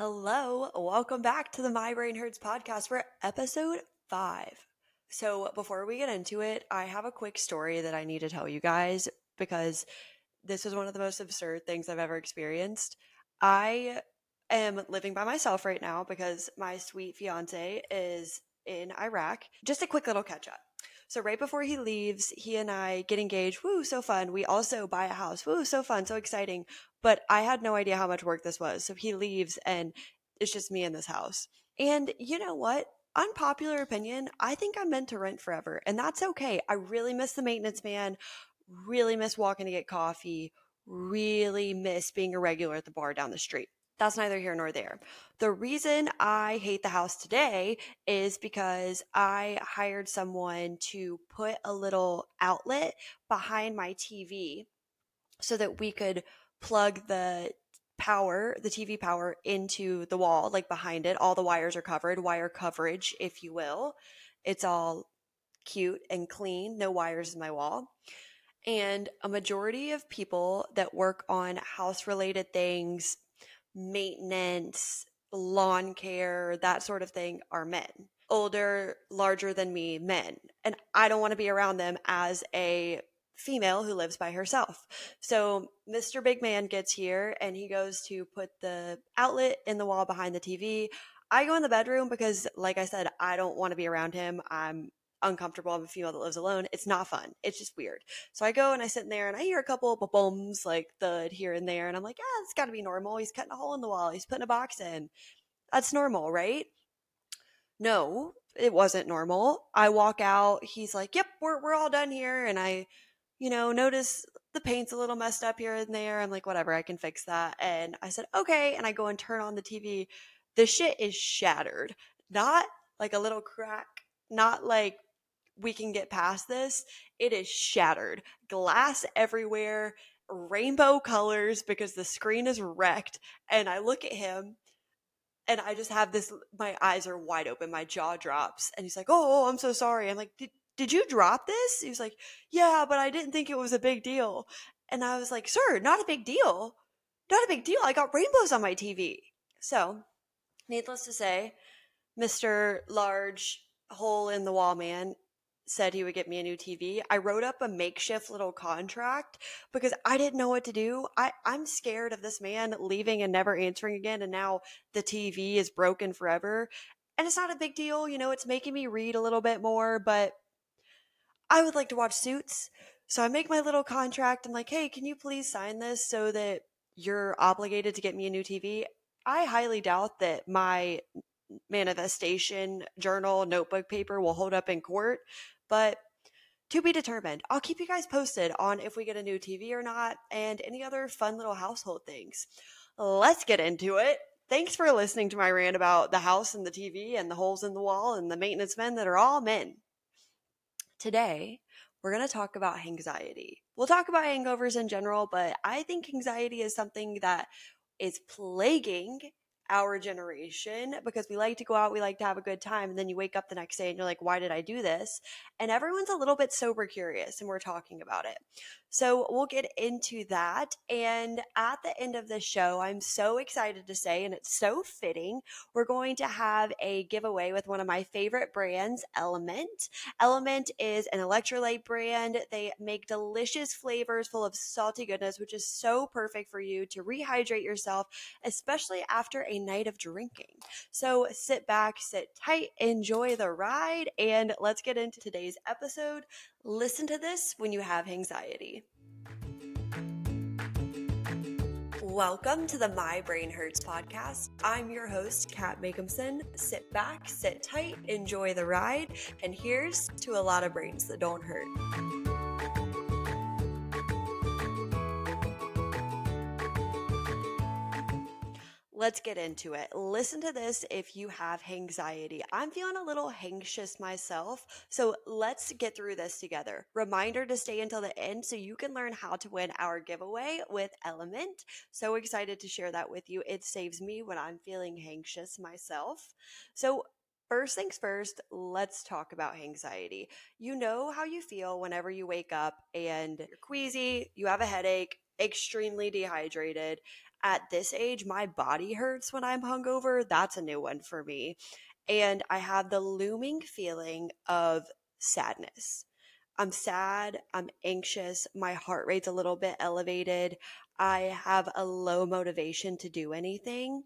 Hello, welcome back to the My Brain Hurts podcast for episode five. So, before we get into it, I have a quick story that I need to tell you guys because this is one of the most absurd things I've ever experienced. I am living by myself right now because my sweet fiance is in Iraq. Just a quick little catch up. So right before he leaves, he and I get engaged. Woo, so fun. We also buy a house. Woo, so fun, so exciting. But I had no idea how much work this was. So he leaves and it's just me in this house. And you know what? Unpopular opinion, I think I'm meant to rent forever. And that's okay. I really miss the maintenance man, really miss walking to get coffee, really miss being a regular at the bar down the street. That's neither here nor there. The reason I hate the house today is because I hired someone to put a little outlet behind my TV so that we could plug the power, the TV power into the wall, like behind it. All the wires are covered, wire coverage, if you will. It's all cute and clean, no wires in my wall. And a majority of people that work on house related things, maintenance, lawn care, that sort of thing are men. Older, larger than me men. And I don't want to be around them as a female who lives by herself. So Mr. Big Man gets here and he goes to put the outlet in the wall behind the TV. I go in the bedroom because, like I said, I don't want to be around him. I'm uncomfortable. I'm a female that lives alone. It's not fun. It's just weird. So I go and I sit in there and I hear a couple of booms like thud here and there. And I'm like, yeah, it's got to be normal. He's cutting a hole in the wall. He's putting a box in. That's normal, right? No, it wasn't normal. I walk out. He's like, yep, we're, we're all done here. And I, you know, notice the paint's a little messed up here and there. I'm like, whatever, I can fix that. And I said, okay. And I go and turn on the TV. The shit is shattered. Not like a little crack, not like we can get past this. It is shattered. Glass everywhere, rainbow colors because the screen is wrecked. And I look at him and I just have this, my eyes are wide open, my jaw drops. And he's like, Oh, I'm so sorry. I'm like, Did, did you drop this? He was like, Yeah, but I didn't think it was a big deal. And I was like, Sir, not a big deal. Not a big deal. I got rainbows on my TV. So, needless to say, Mr. Large Hole in the Wall Man said he would get me a new TV. I wrote up a makeshift little contract because I didn't know what to do. I, I'm scared of this man leaving and never answering again. And now the TV is broken forever. And it's not a big deal. You know, it's making me read a little bit more, but I would like to watch Suits. So I make my little contract. I'm like, hey, can you please sign this so that you're obligated to get me a new TV? I highly doubt that my manifestation journal notebook paper will hold up in court but to be determined. I'll keep you guys posted on if we get a new TV or not and any other fun little household things. Let's get into it. Thanks for listening to my rant about the house and the TV and the holes in the wall and the maintenance men that are all men. Today, we're going to talk about hangxiety. We'll talk about hangovers in general, but I think hangxiety is something that is plaguing our generation because we like to go out, we like to have a good time. And then you wake up the next day and you're like, why did I do this? And everyone's a little bit sober curious and we're talking about it. So we'll get into that. And at the end of the show, I'm so excited to say, and it's so fitting, we're going to have a giveaway with one of my favorite brands, LMNT. LMNT is an electrolyte brand. They make delicious flavors full of salty goodness, which is so perfect for you to rehydrate yourself, especially after a night of drinking. So sit back, sit tight, enjoy the ride, and let's get into today's episode. Listen to this when you have hangxiety. Welcome to the My Brain Hurts podcast. I'm your host, Kat Makehamson. Sit back, sit tight, enjoy the ride, and here's to a lot of brains that don't hurt. Let's get into it. Listen to this if you have hangxiety. I'm feeling a little anxious myself, so let's get through this together. Reminder to stay until the end so you can learn how to win our giveaway with LMNT. So excited to share that with you. It saves me when I'm feeling anxious myself. So, First things first, let's talk about hangxiety. You know how you feel whenever you wake up and you're queasy, you have a headache, extremely dehydrated, at this age, my body hurts when I'm hungover. That's a new one for me. And I have the looming feeling of sadness. I'm sad, I'm anxious, my heart rate's a little bit elevated. I have a low motivation to do anything.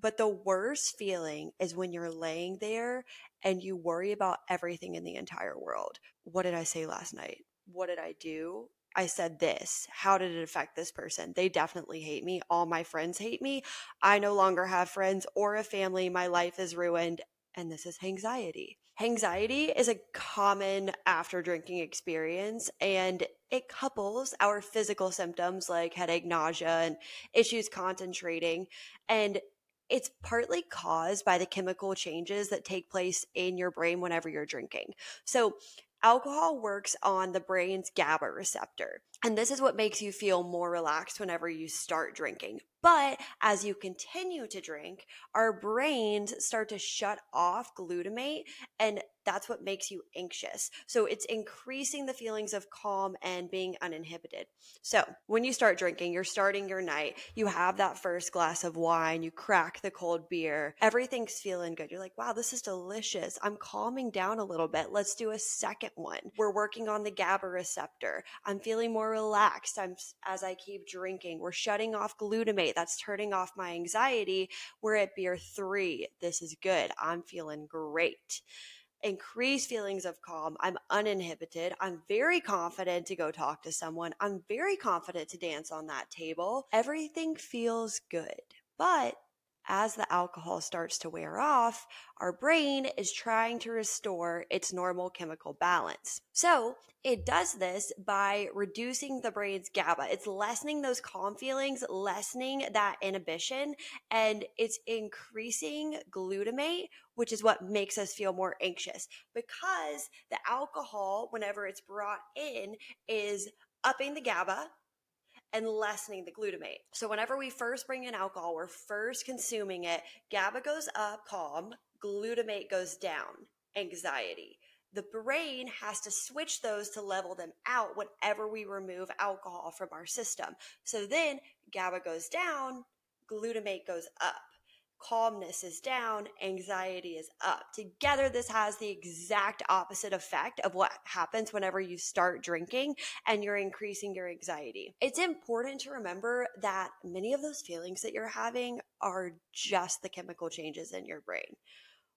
But the worst feeling is when you're laying there and you worry about everything in the entire world. What did I say last night? What did I do? I said this. How did it affect this person? They definitely hate me. All my friends hate me. I no longer have friends or a family. My life is ruined. And this is hangxiety. Hangxiety is a common after drinking experience and it couples our physical symptoms like headache, nausea, and issues concentrating. And it's partly caused by the chemical changes that take place in your brain whenever you're drinking. So, alcohol works on the brain's GABA receptor. And this is what makes you feel more relaxed whenever you start drinking. But as you continue to drink, our brains start to shut off glutamate, and that's what makes you anxious. So it's increasing the feelings of calm and being uninhibited. So when you start drinking, you're starting your night, you have that first glass of wine, you crack the cold beer, everything's feeling good. You're like, wow, this is delicious. I'm calming down a little bit. Let's do a second one. We're working on the GABA receptor. I'm feeling more relaxed I'm, as I keep drinking. We're shutting off glutamate that's turning off my anxiety. We're at beer three. This is good. I'm feeling great. Increased feelings of calm. I'm uninhibited. I'm very confident to go talk to someone. I'm very confident to dance on that table. Everything feels good. But as the alcohol starts to wear off, our brain is trying to restore its normal chemical balance. So it does this by reducing the brain's GABA. It's lessening those calm feelings, lessening that inhibition, and it's increasing glutamate, which is what makes us feel more anxious because the alcohol, whenever it's brought in, is upping the GABA, and lessening the glutamate. So whenever we first bring in alcohol, we're first consuming it, GABA goes up, calm, glutamate goes down, anxiety. The brain has to switch those to level them out whenever we remove alcohol from our system. So then GABA goes down, glutamate goes up calmness is down, anxiety is up. Together, this has the exact opposite effect of what happens whenever you start drinking and you're increasing your anxiety. It's important to remember that many of those feelings that you're having are just the chemical changes in your brain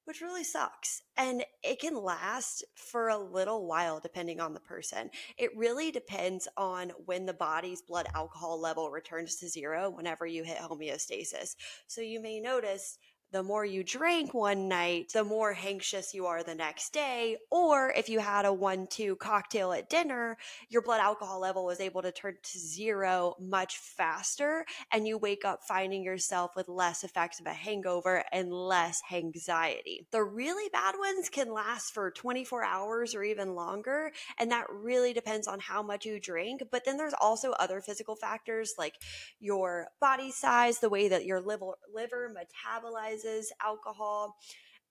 which really sucks. And it can last for a little while depending on the person. It really depends on when the body's blood alcohol level returns to zero whenever you hit homeostasis. So you may notice the more you drink one night, the more anxious you are the next day. Or if you had a one two cocktail at dinner, your blood alcohol level was able to turn to zero much faster, and you wake up finding yourself with less effects of a hangover and less anxiety. The really bad ones can last for 24 hours or even longer, and that really depends on how much you drink. But then there's also other physical factors like your body size, the way that your liver, liver metabolizes alcohol,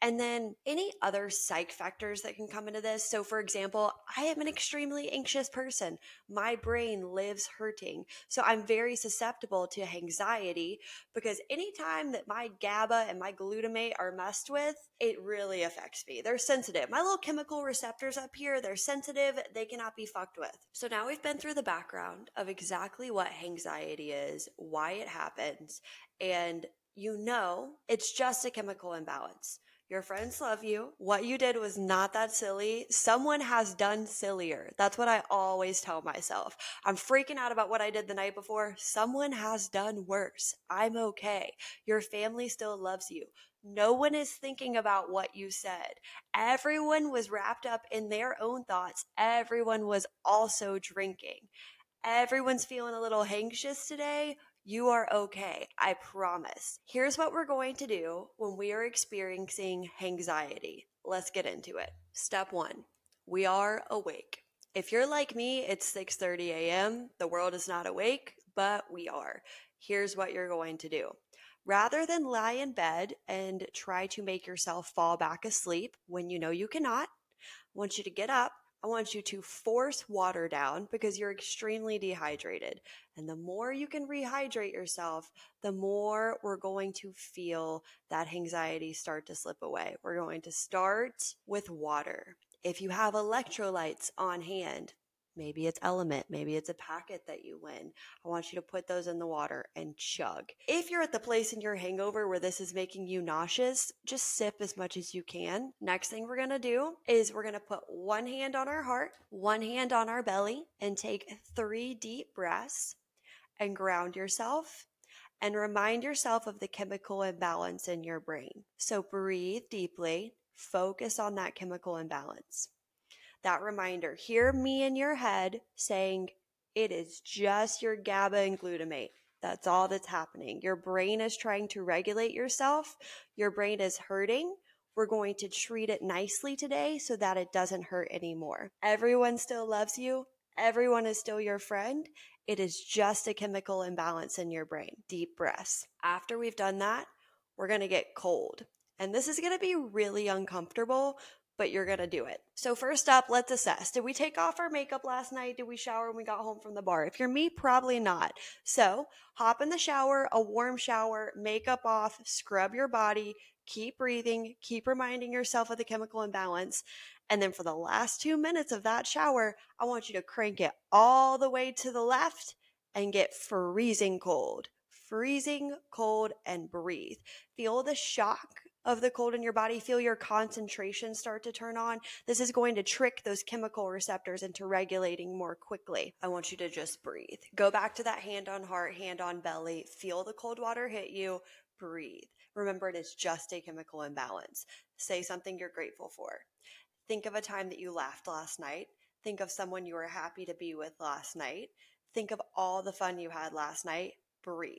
and then any other psych factors that can come into this. So, for example, I am an extremely anxious person. My brain lives hurting. So, I'm very susceptible to anxiety because anytime that my GABA and my glutamate are messed with, it really affects me. They're sensitive. My little chemical receptors up here, they're sensitive. They cannot be fucked with. So, now we've been through the background of exactly what anxiety is, why it happens, and you know it's just a chemical imbalance. Your friends love you. What you did was not that silly. Someone has done sillier. That's what I always tell myself. I'm freaking out about what I did the night before. Someone has done worse. I'm okay. Your family still loves you. No one is thinking about what you said. Everyone was wrapped up in their own thoughts. Everyone was also drinking. Everyone's feeling a little anxious today. You are okay. I promise. Here's what we're going to do when we are experiencing anxiety. Let's get into it. Step 1. We are awake. If you're like me, it's 6:30 a.m. The world is not awake, but we are. Here's what you're going to do. Rather than lie in bed and try to make yourself fall back asleep when you know you cannot, I want you to get up, I want you to force water down because you're extremely dehydrated. And the more you can rehydrate yourself, the more we're going to feel that anxiety start to slip away. We're going to start with water. If you have electrolytes on hand, Maybe it's LMNT. Maybe it's a packet that you win. I want you to put those in the water and chug. If you're at the place in your hangover where this is making you nauseous, just sip as much as you can. Next thing we're going to do is we're going to put one hand on our heart, one hand on our belly, and take three deep breaths and ground yourself and remind yourself of the chemical imbalance in your brain. So breathe deeply, focus on that chemical imbalance that reminder. Hear me in your head saying, it is just your GABA and glutamate. That's all that's happening. Your brain is trying to regulate yourself. Your brain is hurting. We're going to treat it nicely today so that it doesn't hurt anymore. Everyone still loves you. Everyone is still your friend. It is just a chemical imbalance in your brain. Deep breaths. After we've done that, we're going to get cold. And this is going to be really uncomfortable, but you're going to do it. So, first up, let's assess. Did we take off our makeup last night? Did we shower when we got home from the bar? If you're me, probably not. So, hop in the shower, a warm shower, makeup off, scrub your body, keep breathing, keep reminding yourself of the chemical imbalance. And then for the last two minutes of that shower, I want you to crank it all the way to the left and get freezing cold. Freezing cold and breathe. Feel the shock of the cold in your body, feel your concentration start to turn on. This is going to trick those chemical receptors into regulating more quickly. I want you to just breathe. Go back to that hand on heart, hand on belly. Feel the cold water hit you. Breathe. Remember, it is just a chemical imbalance. Say something you're grateful for. Think of a time that you laughed last night. Think of someone you were happy to be with last night. Think of all the fun you had last night. Breathe.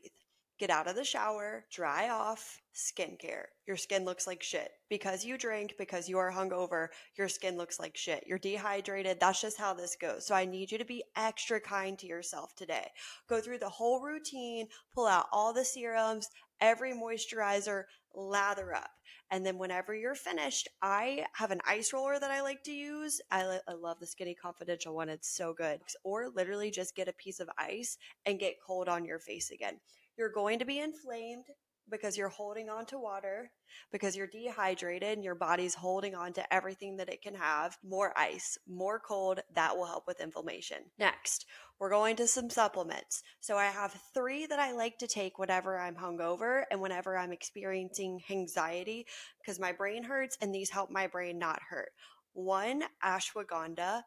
Get out of the shower, dry off, skincare. Your skin looks like shit. Because you drink, because you are hungover, your skin looks like shit. You're dehydrated. That's just how this goes. So I need you to be extra kind to yourself today. Go through the whole routine, pull out all the serums, every moisturizer, lather up. And then whenever you're finished, I have an ice roller that I like to use. I, I love the Skinny Confidential one. It's so good. Or literally just get a piece of ice and get cold on your face again. You're going to be inflamed because you're holding on to water, because you're dehydrated and your body's holding on to everything that it can have. More ice, more cold, that will help with inflammation. Next, we're going to some supplements. So I have three that I like to take whenever I'm hungover and whenever I'm experiencing anxiety because my brain hurts and these help my brain not hurt. One, ashwagandha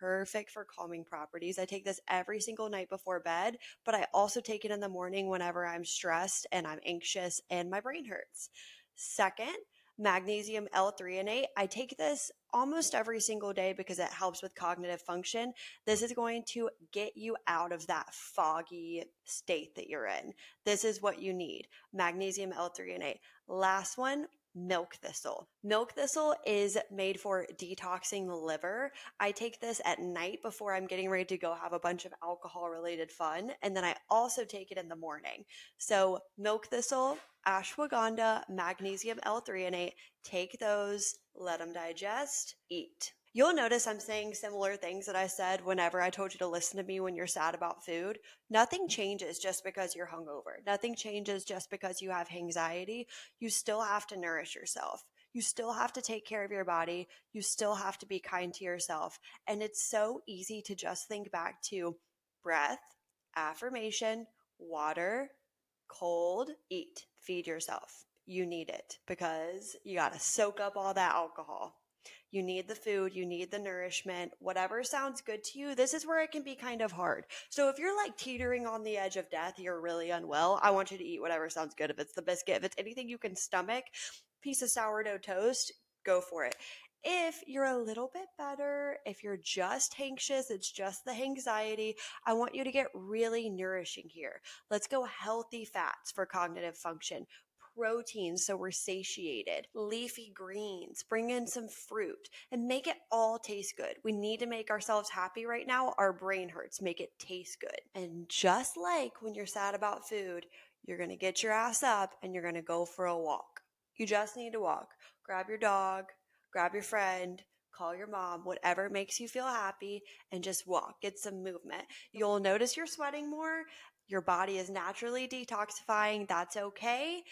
perfect for calming properties. I take this every single night before bed, but I also take it in the morning whenever I'm stressed and I'm anxious and my brain hurts. Second, magnesium L-threonate. I take this almost every single day because it helps with cognitive function. This is going to get you out of that foggy state that you're in. This is what you need. Magnesium L-threonate. Last one, milk thistle. Milk thistle is made for detoxing the liver. I take this at night before I'm getting ready to go have a bunch of alcohol related fun. And then I also take it in the morning. So, milk thistle, ashwagandha, magnesium L-threonate, take those, let them digest, eat. You'll notice I'm saying similar things that I said whenever I told you to listen to me when you're sad about food. Nothing mm-hmm. changes just because you're hungover. Nothing changes just because you have anxiety. You still have to nourish yourself. You still have to take care of your body. You still have to be kind to yourself. And it's so easy to just think back to breath, affirmation, water, cold, eat, feed yourself. You need it because you got to soak up all that alcohol. You need the food, you need the nourishment, whatever sounds good to you. This is where it can be kind of hard. So if you're like teetering on the edge of death, you're really unwell, I want you to eat whatever sounds good. If it's the biscuit, if it's anything you can stomach, piece of sourdough toast, go for it. If you're a little bit better, if you're just anxious, it's just the anxiety, I want you to get really nourishing here. Let's go healthy fats for cognitive function, protein so we're satiated, leafy greens, bring in some fruit, and make it all taste good. We need to make ourselves happy right now. Our brain hurts, make it taste good. And just like when you're sad about food, you're going to get your ass up and you're going to go for a walk. You just need to walk. Grab your dog, grab your friend, call your mom, whatever makes you feel happy, and just walk. Get some movement. You'll notice you're sweating more. Your body is naturally detoxifying. That's okay.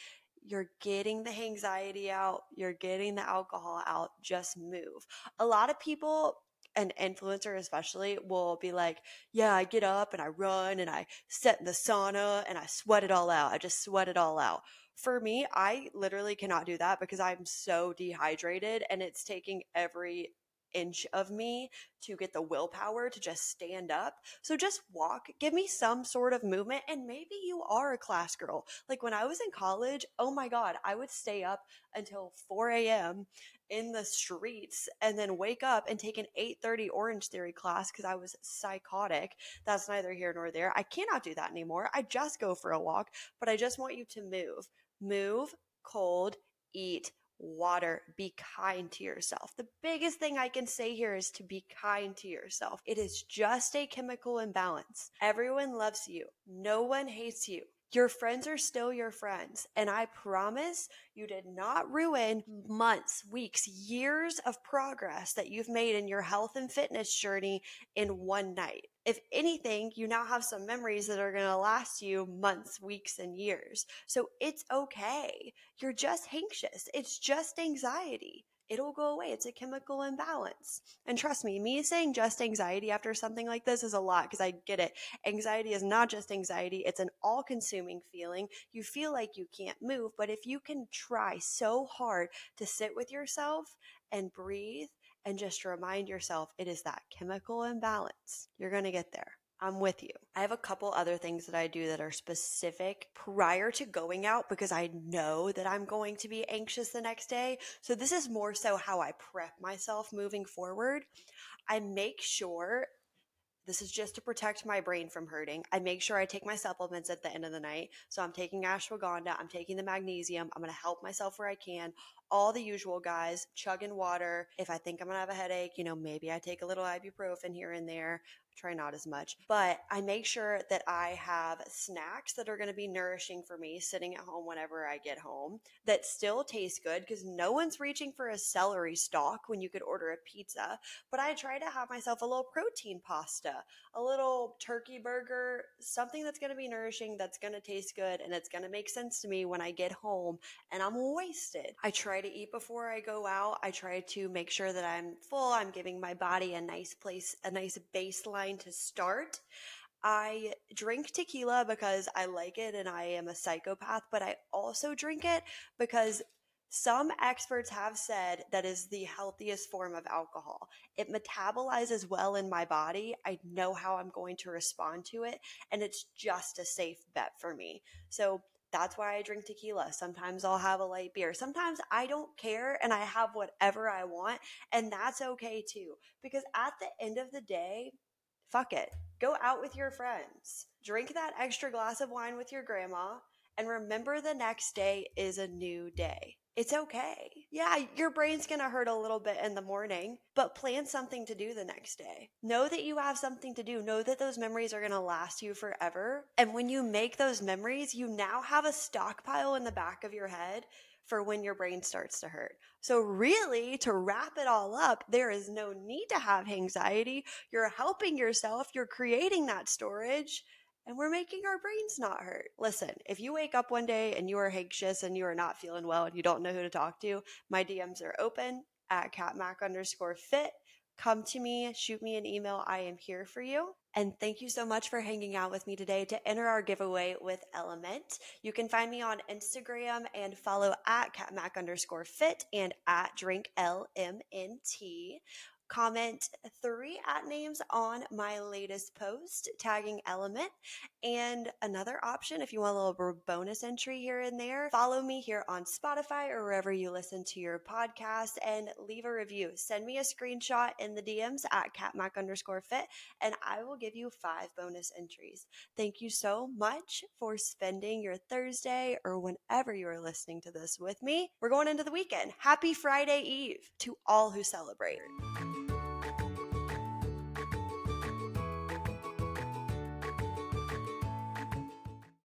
You're getting the anxiety out. You're getting the alcohol out. Just move. A lot of people an influencer especially will be like, yeah, I get up and I run and I sit in the sauna and I sweat it all out. I just sweat it all out. For me, I literally cannot do that because I'm so dehydrated and it's taking every inch of me to get the willpower to just stand up. So just walk, give me some sort of movement, and maybe you are a class girl. Like when I was in college, oh my God, I would stay up until 4 a.m. in the streets and then wake up and take an 8:30 Orangetheory class because I was psychotic. That's neither here nor there. I cannot do that anymore. I just go for a walk, but I just want you to move move, cold, eat, water. Be kind to yourself. The biggest thing I can say here is to be kind to yourself. It is just a chemical imbalance. Everyone loves you, no one hates you. Your friends are still your friends. And I promise you did not ruin months, weeks, years of progress that you've made in your health and fitness journey in one night. If anything, you now have some memories that are going to last you months, weeks, and years. So it's okay. You're just anxious. It's just anxiety it'll go away. It's a chemical imbalance. And trust me, me saying just anxiety after something like this is a lot because I get it. Anxiety is not just anxiety, it's an all consuming feeling. You feel like you can't move, but if you can try so hard to sit with yourself and breathe and just remind yourself it is that chemical imbalance, you're going to get there. I'm with you. I have a couple other things that I do that are specific prior to going out because I know that I'm going to be anxious the next day. So this is more so how I prep myself moving forward. I make sure this is just to protect my brain from hurting. I make sure I take my supplements at the end of the night. So I'm taking ashwagandha, I'm taking the magnesium, I'm to help myself where I can. All the usual guys, chugging water. If I think I'm to have a headache, you know, maybe I take a little ibuprofen here and there try not as much, but I make sure that I have snacks that are going to be nourishing for me sitting at home whenever I get home that still taste good because no one's reaching for a celery stalk when you could order a pizza. But I try to have myself a little protein pasta, a little turkey burger, something that's going to be nourishing, that's going to taste good, and it's going to make sense to me when I get home and I'm wasted. I try to eat before I go out. I try to make sure that I'm full. I'm giving my body a nice place, a nice baseline to start. I drink tequila because I like it and I am a psychopath, but I also drink it because some experts have said that is the healthiest form of alcohol. It metabolizes well in my body. I know how I'm going to respond to it, and it's just a safe bet for me. So that's why I drink tequila. Sometimes I'll have a light beer. Sometimes I don't care and I have whatever I want, and that's okay too. Because at the end of the day, fuck it. Go out with your friends. Drink that extra glass of wine with your grandma and remember the next day is a new day. It's okay. Yeah, your brain's gonna hurt a little bit in the morning, but plan something to do the next day. Know that you have something to do. Know that those memories are gonna last you forever. And when you make those memories, you now have a stockpile in the back of your head for when your brain starts to hurt. So, really, to wrap it all up, there is no need to have anxiety. You're helping yourself, you're creating that storage, and we're making our brains not hurt. Listen, if you wake up one day and you are anxious and you are not feeling well and you don't know who to talk to, my DMs are open at katmac underscore fit. Come to me, shoot me an email. I am here for you. And thank you so much for hanging out with me today to enter our giveaway with LMNT. You can find me on Instagram and follow at katmac underscore fit and at drink LMNT comment three at names on my latest post tagging LMNT. and another option if you want a little bonus entry here and there follow me here on spotify or wherever you listen to your podcast and leave a review. Send me a screenshot in the dms at katmac underscore fit and i will give you five bonus entries. Thank you so much for spending your thursday or whenever you're listening to this with me. We're going into the weekend. Happy friday eve to all who celebrate